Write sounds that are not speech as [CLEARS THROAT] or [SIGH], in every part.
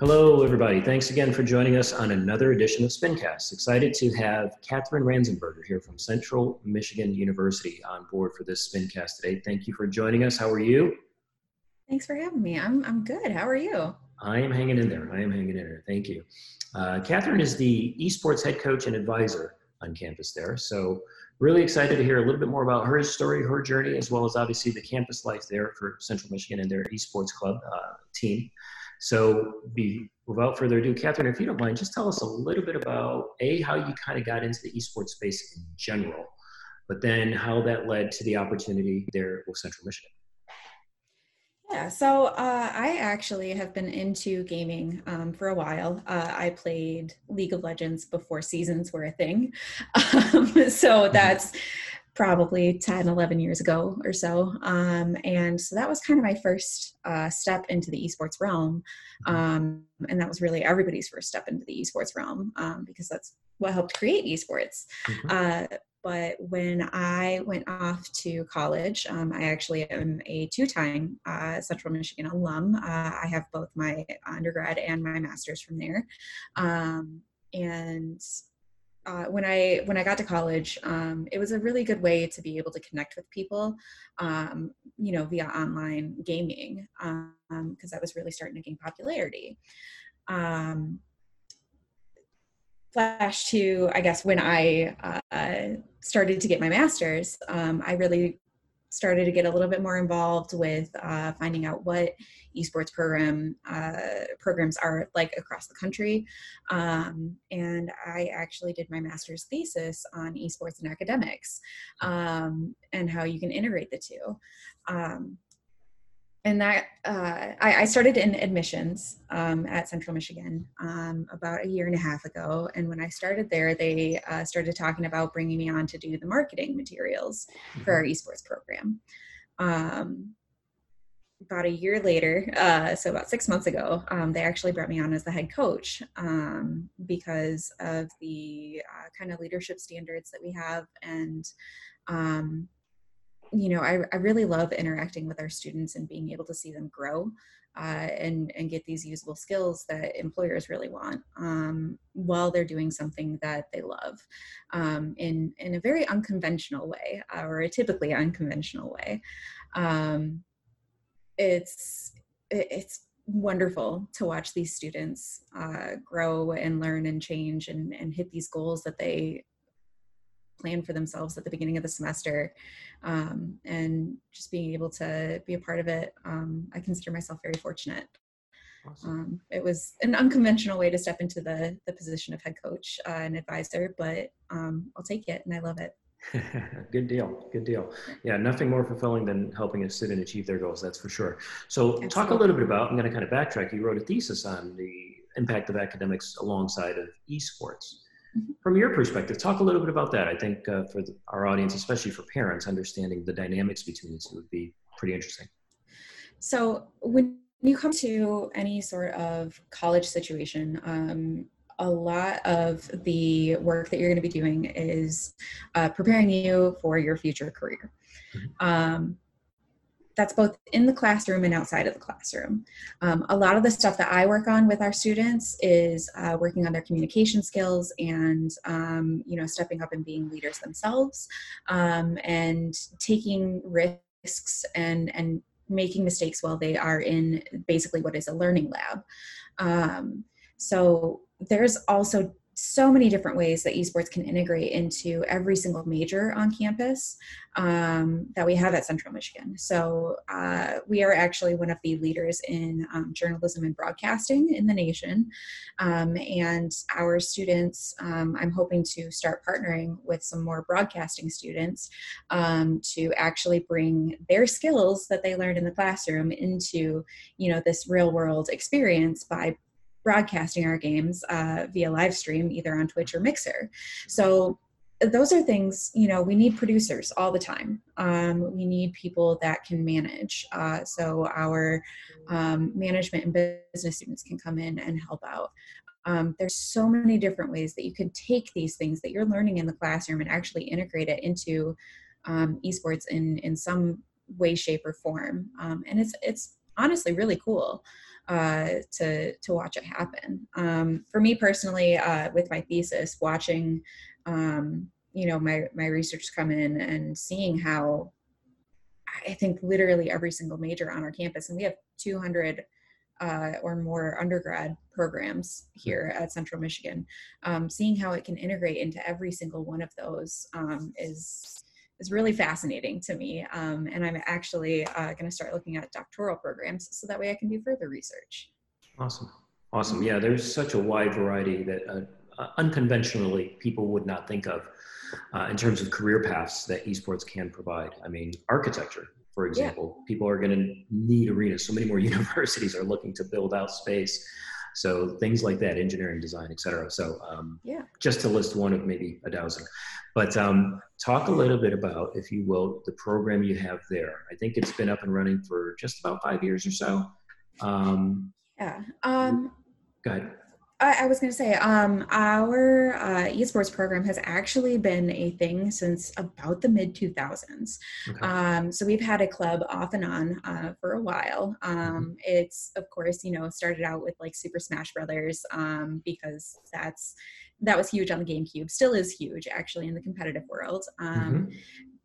Hello, everybody. Thanks again for joining us on another edition of Spincast. Excited to have Katherine Ranzenberger here from Central Michigan University on board for this Spincast today. Thank you for joining us. How are you? Thanks for having me. I'm, I'm good. How are you? I am hanging in there. I am hanging in there. Thank you. Uh, Katherine is the esports head coach and advisor on campus there. So, really excited to hear a little bit more about her story, her journey, as well as obviously the campus life there for Central Michigan and their esports club uh, team. So, be, without further ado, Katherine, if you don't mind, just tell us a little bit about a how you kind of got into the esports space in general, but then how that led to the opportunity there with Central Michigan. Yeah, so uh, I actually have been into gaming um, for a while. Uh, I played League of Legends before seasons were a thing. [LAUGHS] Um, so mm-hmm. that's probably 10, 11 years ago or so. Um, and so that was kind of my first uh, step into the esports realm. Mm-hmm. Um, and that was really everybody's first step into the esports realm um, because that's what helped create esports. Mm-hmm. Uh, but when I went off to college, um, I actually am a two time uh, Central Michigan alum. Uh, I have both my undergrad and my master's from there. Um, and uh, when I when I got to college, um, it was a really good way to be able to connect with people, um, you know, via online gaming, because um, that was really starting to gain popularity. Um, flash to, I guess, when I uh, started to get my master's, um, I really started to get a little bit more involved with uh, finding out what esports program uh, programs are like across the country. Um, and i actually did my master's thesis on esports and academics um, and how you can integrate the two. Um, and that uh, I, I, started in admissions um, at Central Michigan um, about a year and a half ago. And when I started there, they uh, started talking about bringing me on to do the marketing materials mm-hmm. for our esports program. Um, about a year later, uh, so about six months ago, um, they actually brought me on as the head coach um, because of the uh, kind of leadership standards that we have and um, you know, I, I really love interacting with our students and being able to see them grow uh, and, and get these usable skills that employers really want um, while they're doing something that they love um, in, in a very unconventional way uh, or a typically unconventional way. Um, it's, it's wonderful to watch these students uh, grow and learn and change and, and hit these goals that they plan for themselves at the beginning of the semester um, and just being able to be a part of it um, i consider myself very fortunate awesome. um, it was an unconventional way to step into the, the position of head coach uh, and advisor but um, i'll take it and i love it [LAUGHS] good deal good deal yeah nothing more fulfilling than helping a student achieve their goals that's for sure so Absolutely. talk a little bit about i'm going to kind of backtrack you wrote a thesis on the impact of academics alongside of esports. From your perspective, talk a little bit about that. I think uh, for the, our audience, especially for parents, understanding the dynamics between the two would be pretty interesting. So, when you come to any sort of college situation, um, a lot of the work that you're going to be doing is uh, preparing you for your future career. Mm-hmm. Um, that's both in the classroom and outside of the classroom. Um, a lot of the stuff that I work on with our students is uh, working on their communication skills and um, you know stepping up and being leaders themselves um, and taking risks and and making mistakes while they are in basically what is a learning lab. Um, so there's also so many different ways that esports can integrate into every single major on campus um, that we have at Central Michigan. So uh, we are actually one of the leaders in um, journalism and broadcasting in the nation. Um, and our students, um, I'm hoping to start partnering with some more broadcasting students um, to actually bring their skills that they learned in the classroom into, you know, this real world experience by broadcasting our games uh, via live stream, either on Twitch or Mixer. So those are things you know we need producers all the time. Um, we need people that can manage uh, so our um, management and business students can come in and help out. Um, there's so many different ways that you can take these things that you're learning in the classroom and actually integrate it into um, esports in in some way shape or form. Um, and it's it's honestly really cool uh, to to watch it happen. Um, for me personally, uh, with my thesis, watching um, you know my my research come in and seeing how I think literally every single major on our campus, and we have 200 uh, or more undergrad programs here at Central Michigan. Um, seeing how it can integrate into every single one of those um, is is really fascinating to me. Um, and I'm actually uh, going to start looking at doctoral programs so that way I can do further research. Awesome, awesome. Yeah, there's such a wide variety that uh, uh unconventionally people would not think of. Uh, in terms of career paths that esports can provide. I mean, architecture, for example. Yeah. People are going to need arenas. So many more [LAUGHS] universities are looking to build out space. So things like that, engineering, design, et cetera. So um, yeah, just to list one of maybe a dozen. But um, talk a little bit about, if you will, the program you have there. I think it's been up and running for just about five years or so. Um, yeah. Um, go ahead. I, I was going to say, um, our uh, esports program has actually been a thing since about the mid 2000s. Okay. Um, so we've had a club off and on uh, for a while. Um, mm-hmm. It's, of course, you know, started out with like Super Smash Brothers um, because that's that was huge on the GameCube. Still is huge, actually, in the competitive world. Um, mm-hmm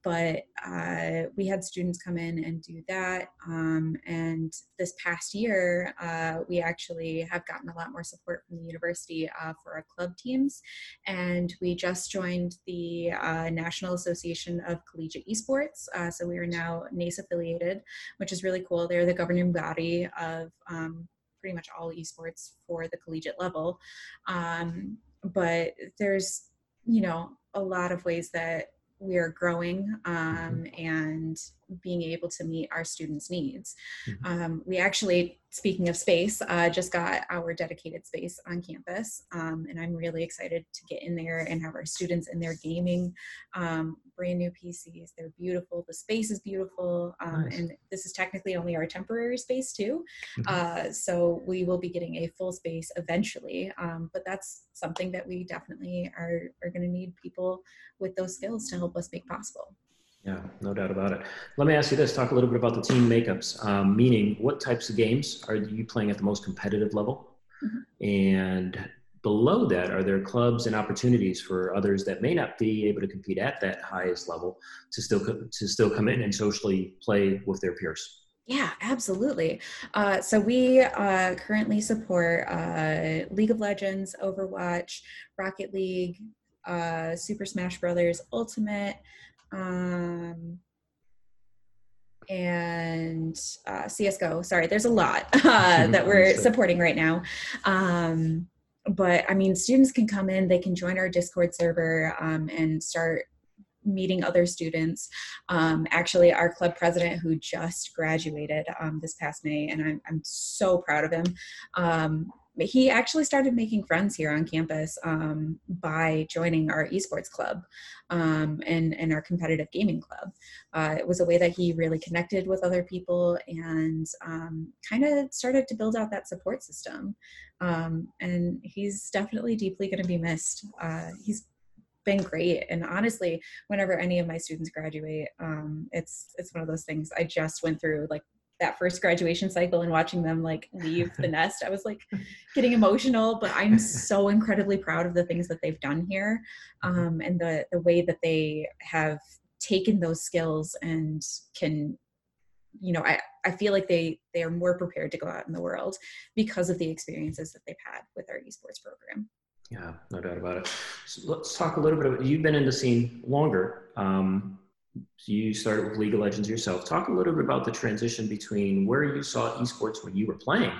but uh, we had students come in and do that. Um, and this past year, uh, we actually have gotten a lot more support from the university uh, for our club teams. And we just joined the uh, National Association of Collegiate Esports. Uh, so we are now NACE affiliated, which is really cool. They're the governing body of um, pretty much all esports for the collegiate level. Um, but there's, you know, a lot of ways that we are growing mm-hmm. um, and being able to meet our students' needs. Mm-hmm. Um, we actually, speaking of space, uh, just got our dedicated space on campus, um, and I'm really excited to get in there and have our students in there gaming. Um, brand new PCs, they're beautiful. The space is beautiful, um, nice. and this is technically only our temporary space too. Mm-hmm. Uh, so we will be getting a full space eventually, um, but that's something that we definitely are are going to need people with those skills to help us make possible. Yeah, no doubt about it. Let me ask you this: talk a little bit about the team makeups. Um, meaning, what types of games are you playing at the most competitive level? Mm-hmm. And below that, are there clubs and opportunities for others that may not be able to compete at that highest level to still to still come in and socially play with their peers? Yeah, absolutely. Uh, so we uh, currently support uh, League of Legends, Overwatch, Rocket League, uh, Super Smash Brothers Ultimate, um, and uh, CSGO. Sorry, there's a lot [LAUGHS] uh, [LAUGHS] that we're supporting right now. Um, but I mean, students can come in, they can join our Discord server um, and start meeting other students. Um, actually, our club president, who just graduated um, this past May, and I'm, I'm so proud of him, um, he actually started making friends here on campus um, by joining our esports club um, and, and our competitive gaming club. Uh, it was a way that he really connected with other people and um, kind of started to build out that support system. Um, and he's definitely deeply going to be missed. Uh, he's been great and honestly whenever any of my students graduate um, it's it's one of those things i just went through like that first graduation cycle and watching them like leave the [LAUGHS] nest i was like getting emotional but i'm so incredibly proud of the things that they've done here mm-hmm. um, and the the way that they have taken those skills and can you know i i feel like they they are more prepared to go out in the world because of the experiences that they've had with our esports program yeah no doubt about it so let's talk a little bit about you've been in the scene longer um, you started with League of Legends yourself. Talk a little bit about the transition between where you saw esports when you were playing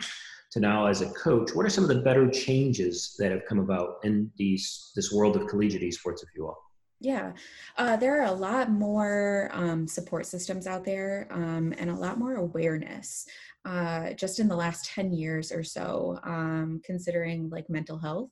to now as a coach. What are some of the better changes that have come about in these this world of collegiate esports, if you will? Yeah, uh, there are a lot more um, support systems out there um, and a lot more awareness uh, just in the last 10 years or so, um, considering like mental health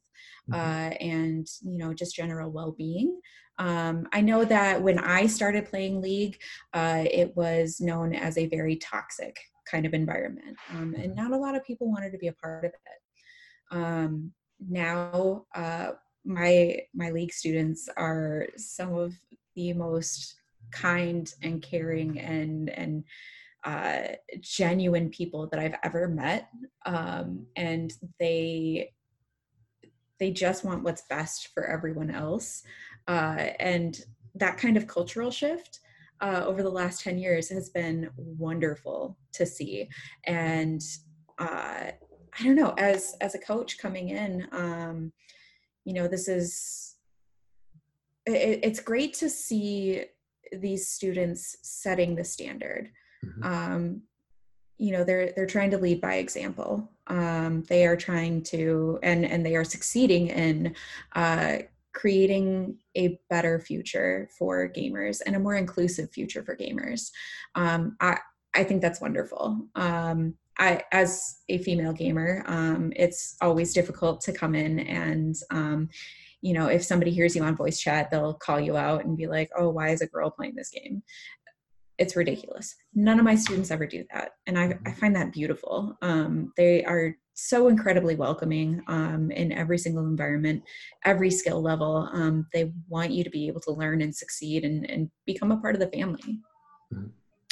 mm-hmm. uh, and, you know, just general well being. Um, I know that when I started playing League, uh, it was known as a very toxic kind of environment, um, and mm-hmm. not a lot of people wanted to be a part of it. Um, now, uh, my my league students are some of the most kind and caring and and uh, genuine people that I've ever met, um, and they they just want what's best for everyone else, uh, and that kind of cultural shift. Uh, over the last 10 years has been wonderful to see and uh, i don't know as as a coach coming in um, you know this is it, it's great to see these students setting the standard. Mm-hmm. um, you know they're they're trying to lead by example. Um, they are trying to and and they are succeeding in uh, creating a better future for gamers and a more inclusive future for gamers. Um, i i think that's wonderful. Um, I, as a female gamer, um, it's always difficult to come in and um, you know if somebody hears you on voice chat they'll call you out and be like oh why is a girl playing this game? It's ridiculous. None of my students ever do that and i, I find that beautiful. Um, they are so incredibly welcoming um, in every single environment every skill level. Um, they want you to be able to learn and succeed and, and become a part of the family. Mm-hmm.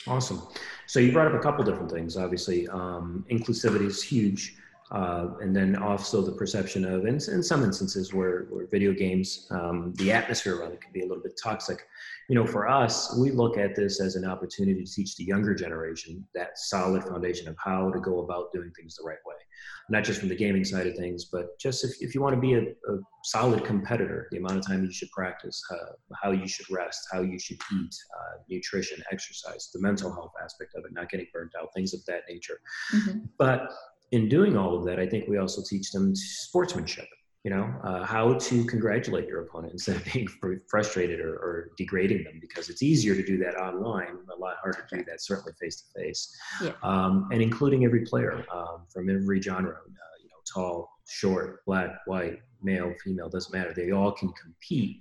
Awesome so you brought up a couple different things obviously um, inclusivity is huge uh, and then also the perception of, in, in some instances where, where video games, um, the atmosphere around it can be a little bit toxic. You know, for us, we look at this as an opportunity to teach the younger generation that solid foundation of how to go about doing things the right way. Not just from the gaming side of things, but just if, if you want to be a, a solid competitor, the amount of time you should practice, uh, how you should rest, how you should eat, uh, nutrition, exercise, the mental health aspect of it, not getting burnt out, things of that nature. Mm-hmm. But in doing all of that, I think we also teach them sportsmanship. You know, uh, how to congratulate your opponent instead [LAUGHS] of being frustrated or, or, degrading them, because it's easier to do that online, a lot harder to do that certainly face to face. And including every player um, from every genre, uh, you know, tall, short, black, white, male, female, doesn't matter. They all can compete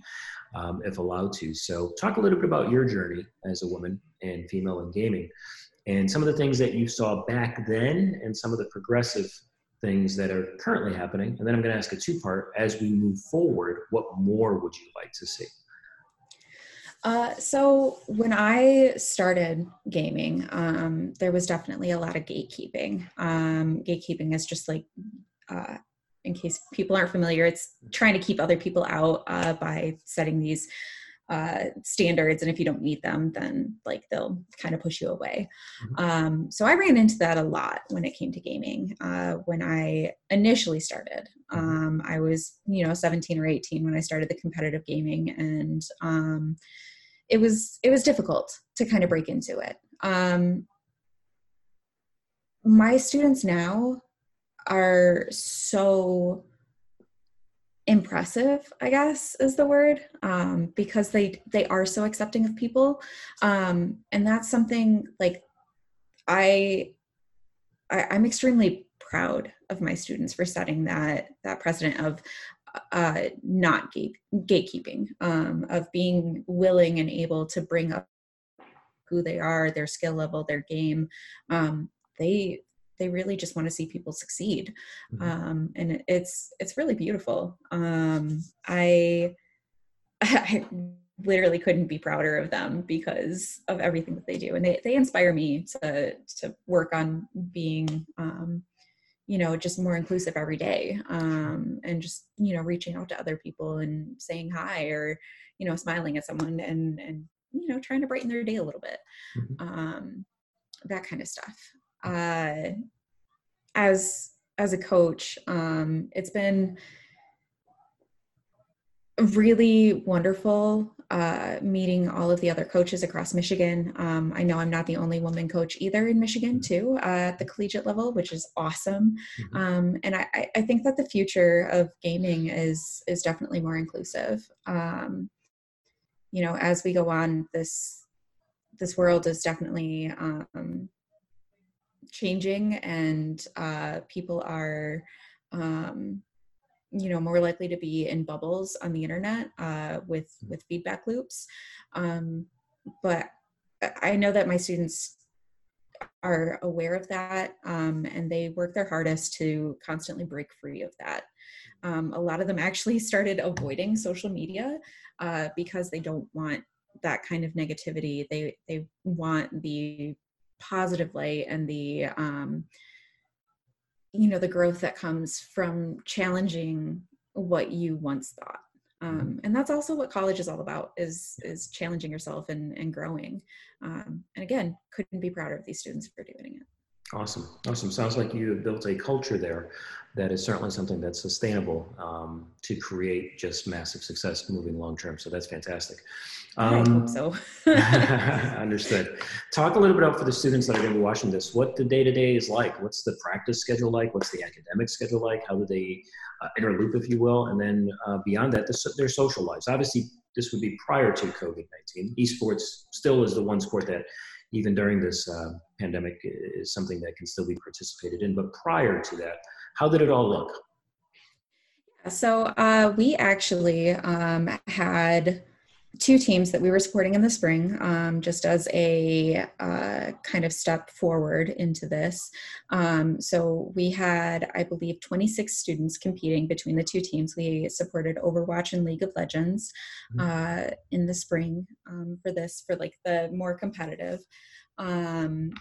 um, if allowed to. So, talk a little bit about your journey as a woman and female in gaming and some of the things that you saw back then and some of the progressive things that are currently happening. And then I'm going to ask a two part as we move forward, what more would you like to see? Uh, so when I started gaming, um, there was definitely a lot of gatekeeping. Um, gatekeeping is just like, uh, in case people aren't familiar, it's trying to keep other people out uh, by setting these uh, standards and if you don't meet them then like they'll kind of push you away mm-hmm. um, so i ran into that a lot when it came to gaming uh, when i initially started mm-hmm. um, i was you know 17 or 18 when i started the competitive gaming and um, it was it was difficult to kind of break into it um, my students now are so impressive i guess is the word um, because they they are so accepting of people. Um, and that's something like I, I i'm extremely proud of my students for setting that that precedent of uh, not gate, gatekeeping um, of being willing and able to bring up who they are their skill level their game. Um, they they really just want to see people succeed. Mm-hmm. um, and it's it's really beautiful. Um, I, [LAUGHS] I literally couldn't be prouder of them because of everything that they do. And they, they inspire me to to work on being um, you know just more inclusive every day um, and just you know reaching out to other people and saying hi or you know smiling at someone and and you know trying to brighten their day a little bit. Mm-hmm. um, that kind of stuff uh, as as a coach, um, it's been really wonderful uh, meeting all of the other coaches across Michigan. Um, I know I'm not the only woman coach either in Michigan, too, uh, at the collegiate level, which is awesome. Mm-hmm. Um, and I, I, think that the future of gaming is is definitely more inclusive. Um, you know, as we go on, this this world is definitely um, changing and uh, people are um, you know more likely to be in bubbles on the internet uh, with with feedback loops. Um, but i know that my students are aware of that um, and they work their hardest to constantly break free of that. Um, a lot of them actually [LAUGHS] started avoiding social media uh, because they don't want that kind of negativity. They they want the positive light and the um, you know the growth that comes from challenging what you once thought. Mm-hmm. um, and that's also what college is all about is is challenging yourself and, and growing. Um, and again couldn't be prouder of these students for doing it Awesome. Awesome. Sounds like you have built a culture there that is certainly something that's sustainable um, to create just massive success moving long term. So that's fantastic. Um, I hope so. [LAUGHS] [LAUGHS] understood. Talk a little bit about for the students that are going to be watching this, what the day to day is like. What's the practice schedule like? What's the academic schedule like? How do they uh, interloop, if you will? And then uh, beyond that, the, their social lives. Obviously, this would be prior to COVID 19. Esports still is the one sport that even during this uh, pandemic is something that can still be participated in. But prior to that, how did it all look? So uh, we actually um, had two teams that we were supporting in the spring um, just as a uh, kind of step forward into this. Um, so we had i believe 26 students competing between the two teams. We supported overwatch and league of legends mm-hmm. uh, in the spring um, for this for like the more competitive. Um,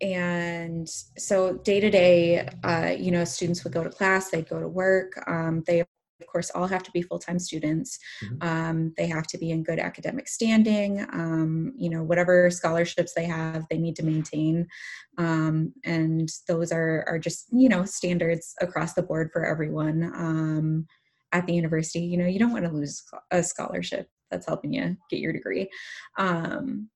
and so day to day uh, you know students would go to class they'd go to work um, they of course all have to be full-time students. Mm-hmm. um, they have to be in good academic standing. Um, you know whatever scholarships they have they need to maintain. Um, and those are are just you know standards across the board for everyone um, at the university. You know you don't want to lose a scholarship that's helping you get your degree. Um,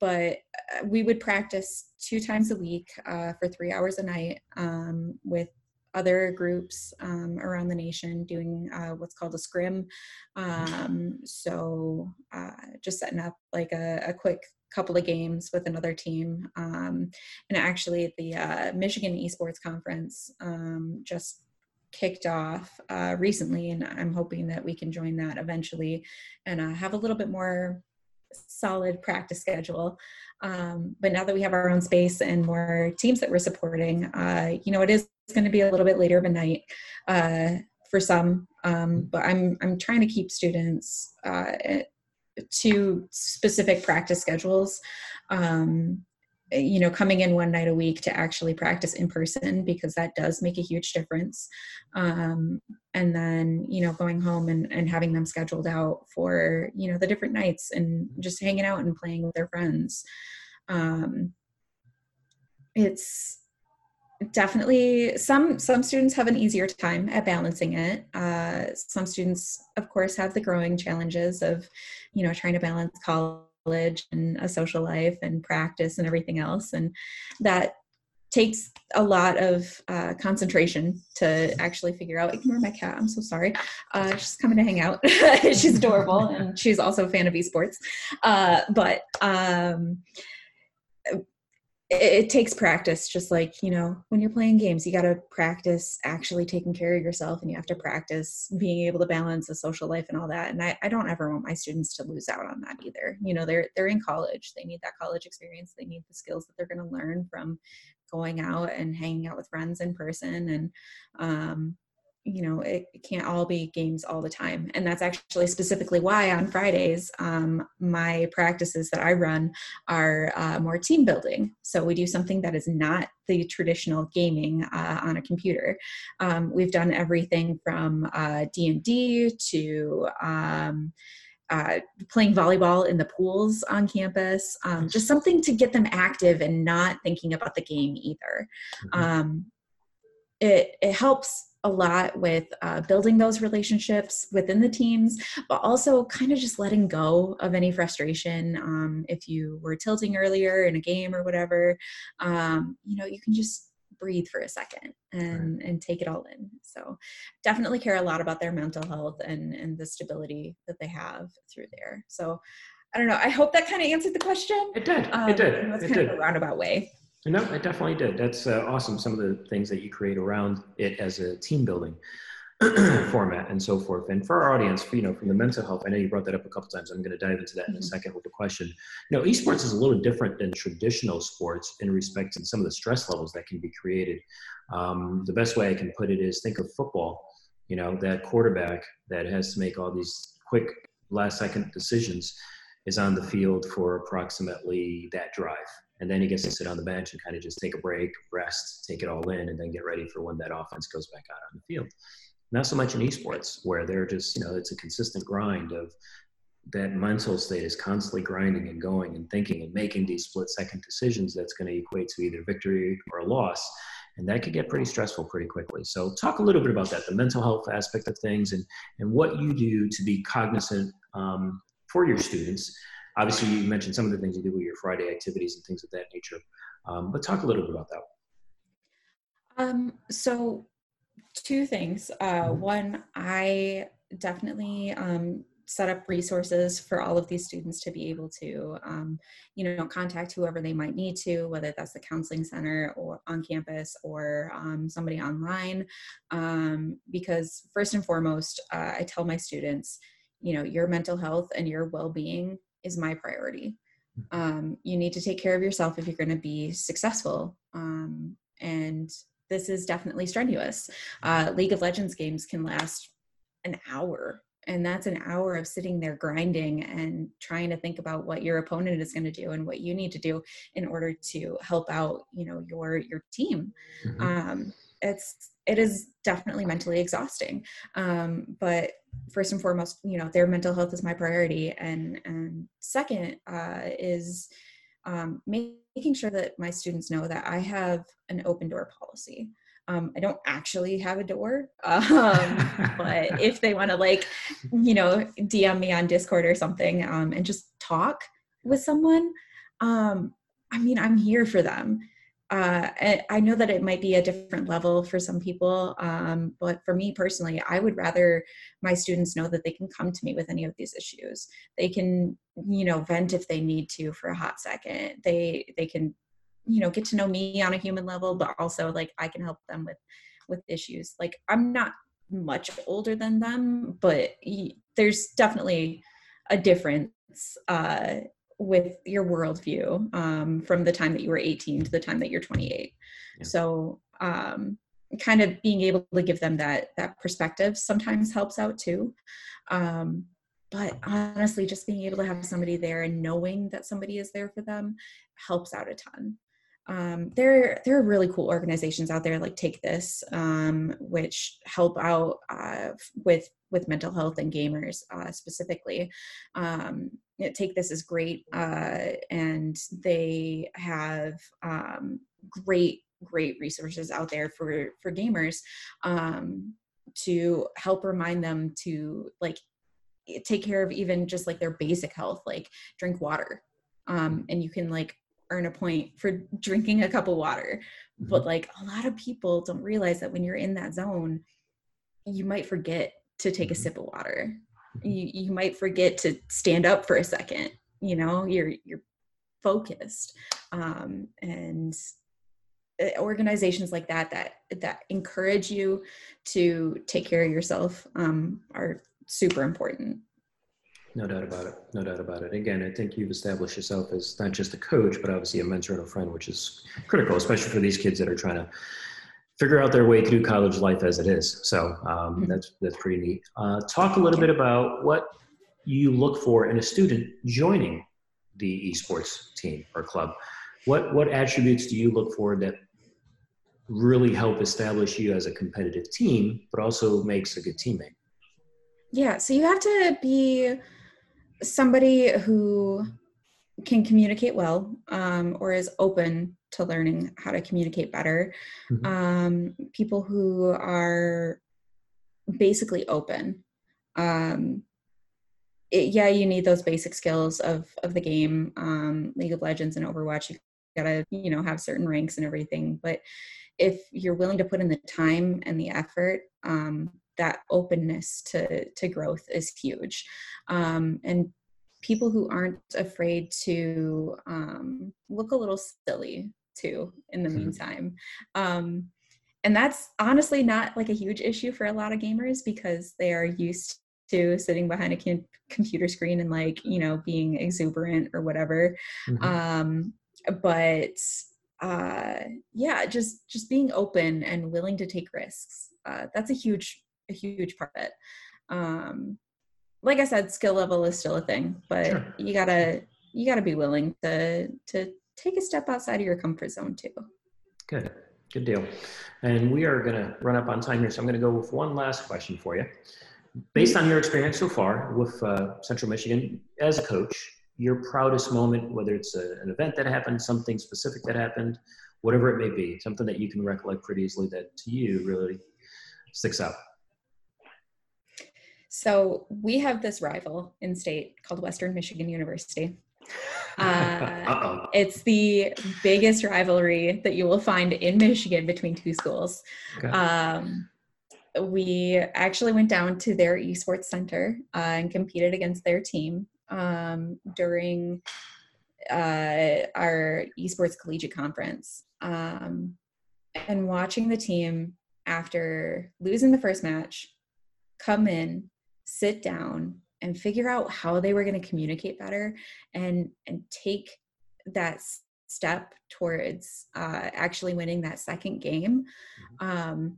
but uh, we would practice two times a week uh, for three hours a night um, with other groups um, around the nation doing uh, what's called a scrim. Um, so uh, just setting up like a, a, quick couple of games with another team. Um, and actually, the uh, Michigan Esports Conference um, just kicked off uh, recently, and I'm hoping that we can join that eventually and uh, have a little bit more solid practice schedule. Um, but now that we have our own space and more teams that we're supporting, uh, you know, it is going to be a little bit later of a night uh, for some. Um, but I'm I'm trying to keep students uh, to specific practice schedules. Um, you know coming in one night a week to actually practice in person because that does make a huge difference um, and then you know going home and, and having them scheduled out for you know the different nights and just hanging out and playing with their friends um, it's definitely some some students have an easier time at balancing it. Uh, some students of course have the growing challenges of you know trying to balance college and a social life and practice and everything else and that takes a lot of uh, concentration to actually figure out ignore my cat i'm so sorry. Uh, she's coming to hang out. [LAUGHS] She's adorable and she's also a fan of esports. Uh, but um, it, takes practice just like you know when you're playing games you got to practice actually taking care of yourself and you have to practice being able to balance a social life and all that and I, I don't ever want my students to lose out on that either. You know they're they're in college they need that college experience they need the skills that they're going to learn from going out and hanging out with friends in person and um, you know it, it, can't all be games all the time and that's actually specifically why on fridays um, my practices that i run are uh, more team building so we do something that is not the traditional gaming uh, on a computer um, we've done everything from uh, d&d to um, uh, playing volleyball in the pools on campus, um, just something to get them active and not thinking about the game either. Mm-hmm. Um, it, it helps a lot with uh, building those relationships within the teams, but also kind of just letting go of any frustration. Um, if you were tilting earlier in a game or whatever, um, you know, you can just breathe for a second and right. and take it all in. So definitely care a lot about their mental health and and the stability that they have through there. So I don't know. I hope that kind of answered the question. It did. Um, it did. It kind did. of a roundabout way. No, it definitely did. That's uh, awesome. Some of the things that you create around it as a team building [CLEARS THROAT] format and so forth. And for our audience, you know, from the mental health, I know you brought that up a couple times. I'm going to dive into that in a mm-hmm. second with a question. You know, esports is a little different than traditional sports in respect to some of the stress levels that can be created. Um, the best way I can put it is think of football. You know, that quarterback that has to make all these quick last second decisions is on the field for approximately that drive and then he gets to sit on the bench and kind of just take a break, rest, take it all in, and then get ready for when that offense goes back out on the field. Not so much in esports, where they're just, you know, it's a consistent grind of that mental state is constantly grinding and going and thinking and making these split second decisions that's going to equate to either victory or a loss. And that could get pretty stressful pretty quickly. So, talk a little bit about that the mental health aspect of things and, and what you do to be cognizant um, for your students obviously you mentioned some of the things you do with your Friday activities and things of that nature. Um, but talk a little bit about that. Um, so two things. Uh, mm-hmm. one, I definitely um, set up resources for all of these students to be able to, um, you know, contact whoever they might need to, whether that's the counseling center or on campus or um, somebody online. Um, because first and foremost, uh, I tell my students, you know, your mental health and your well-being is my priority. Mm-hmm. Um, you need to take care of yourself if you're going to be successful. Um, and this is definitely strenuous. Uh, League of Legends games can last an hour, and that's an hour of sitting there grinding and trying to think about what your opponent is going to do and what you need to do in order to help out, you know, your your team. Mm-hmm. Um, it's it is definitely mentally exhausting. Um, but first and foremost you know their mental health is my priority. And and second uh, is um, making sure that my students know that i have an open door policy. Um, i don't actually have a door [LAUGHS] um, but if they want to like you know dm me on discord or something um, and just talk with someone um, i mean i'm here for them uh, I know that it might be a different level for some people, um, but for me personally, I would rather my students know that they can come to me with any of these issues. They can, you know, vent if they need to for a hot second. They they can, you know, get to know me on a human level, but also like I can help them with with issues. Like I'm not much older than them, but there's definitely a difference uh, with your worldview um, from the time that you were 18 to the time that you're 28 yeah. so um, kind of being able to give them that that perspective sometimes helps out too. Um, but honestly just being able to have somebody there and knowing that somebody is there for them helps out a ton um, there there are really cool organizations out there like take this um, which help out uh, with with mental health and gamers uh, specifically. Um, take this is great uh, and they have um, great great resources out there for for gamers um, to help remind them to like take care of even just like their basic health like drink water. Um, and you can like earn a point for drinking a cup of water. Mm-hmm. but like a lot of people don't realize that when you're in that zone you might forget to take a mm-hmm. sip of water. You, you might forget to stand up for a second you know? You're you're focused. Um, and uh, organizations like that that that encourage you to take care of yourself um, are super important no doubt about it no doubt about it again i think you've established yourself as not just a coach but obviously a mentor and a friend which is critical especially for these kids that are trying to figure out their way through college life as it is. So um, mm-hmm. that's that's pretty neat. Uh, talk a little bit about what you look for in a student joining the esports team or club. What what attributes do you look for that really help establish you as a competitive team, but also makes a good teammate? Yeah, so you have to be somebody who can communicate well um, or is open to learning how to communicate better. Mm-hmm. Um, people who are basically open. Um, it, yeah, you need those basic skills of of the game, um, League of Legends and Overwatch. You gotta you know have certain ranks and everything, but if you're willing to put in the time and the effort, um, that openness to to growth is huge. Um, and people who aren't afraid to um, look a little silly too in the mm-hmm. meantime um, and that's honestly not like a huge issue for a lot of gamers because they are used to sitting behind a com- computer screen and like you know being exuberant or whatever mm-hmm. um, but uh, yeah just just being open and willing to take risks uh, that's a huge a huge part of it um, like i said skill level is still a thing but sure. you gotta you gotta be willing to to take a step outside of your comfort zone too. Good, good deal. And we are to run up on time here, so I'm to go with one last question for you. Based on your experience so far with uh, Central Michigan as a coach, your proudest moment, whether it's a, an event that happened, something specific that happened, whatever it may be, something that you can recollect pretty easily that to you really sticks out. So we have this rival in state called Western Michigan University. [LAUGHS] Uh, it's the biggest rivalry that you will find in Michigan between two schools. Okay. Um, we actually went down to their esports center uh, and competed against their team um, during uh, our esports collegiate conference. Um, and watching the team after losing the first match come in, sit down, and figure out how they were going to communicate better and and take that step towards uh, actually winning that second game. Mm-hmm. Um,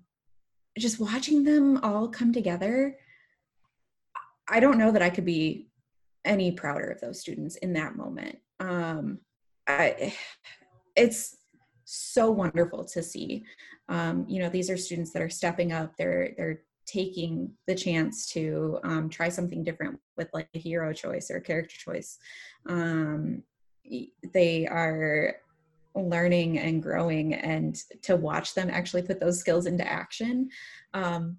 just watching them all come together, I don't know that I could be any prouder of those students in that moment. Um, I, [SIGHS] it's so wonderful to see. Um, you know, these are students that are stepping up. They're they're taking the chance to um, try something different with like a hero choice or a character choice. Um, they are learning and growing, and to watch them actually put those skills into action um,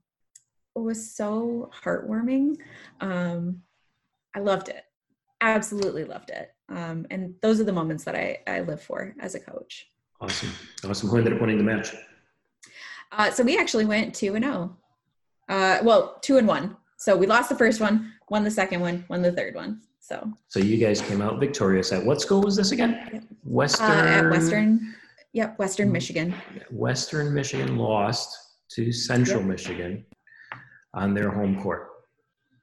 was so heartwarming. Um, I loved it, absolutely loved it. Um, and those are the moments that I, I live for as a coach. Awesome. Awesome. Who ended up winning the match? Uh, so we actually went 2 and 0. Uh, well, 2 and 1. So we lost the first one, won the second one, won the third one. So So you guys came out victorious at what school was this again? Yep. Western uh, at Western Yep, Western Michigan. Western Michigan lost to Central yep. Michigan on their home court.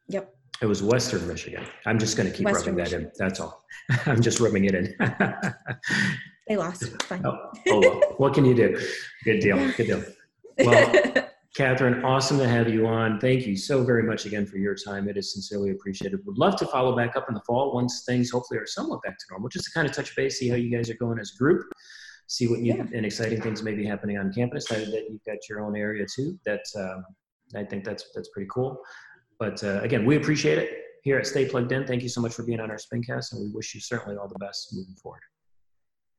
Yep. It was Western Michigan. I'm just going to keep Western rubbing Michigan. that in. That's all. [LAUGHS] I'm just rubbing it in. they lost. fine. Oh, oh well. what can you do? Good deal. Good deal. [LAUGHS] Well, Katherine, awesome to have you on. Thank you so very much again for your time. It is sincerely appreciated. Would love to follow back up in the fall once things hopefully are somewhat back to normal, just to kind of touch base, see how you guys are going as a group, see what new yeah. and exciting things may be happening on campus. That, that you've got your own area too. That's um, I think that's that's pretty cool. But uh, again, we appreciate it here at Stay Plugged In. Thank you so much for being on our Spincast, and we wish you certainly all the best moving forward.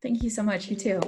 Thank you so much. You too.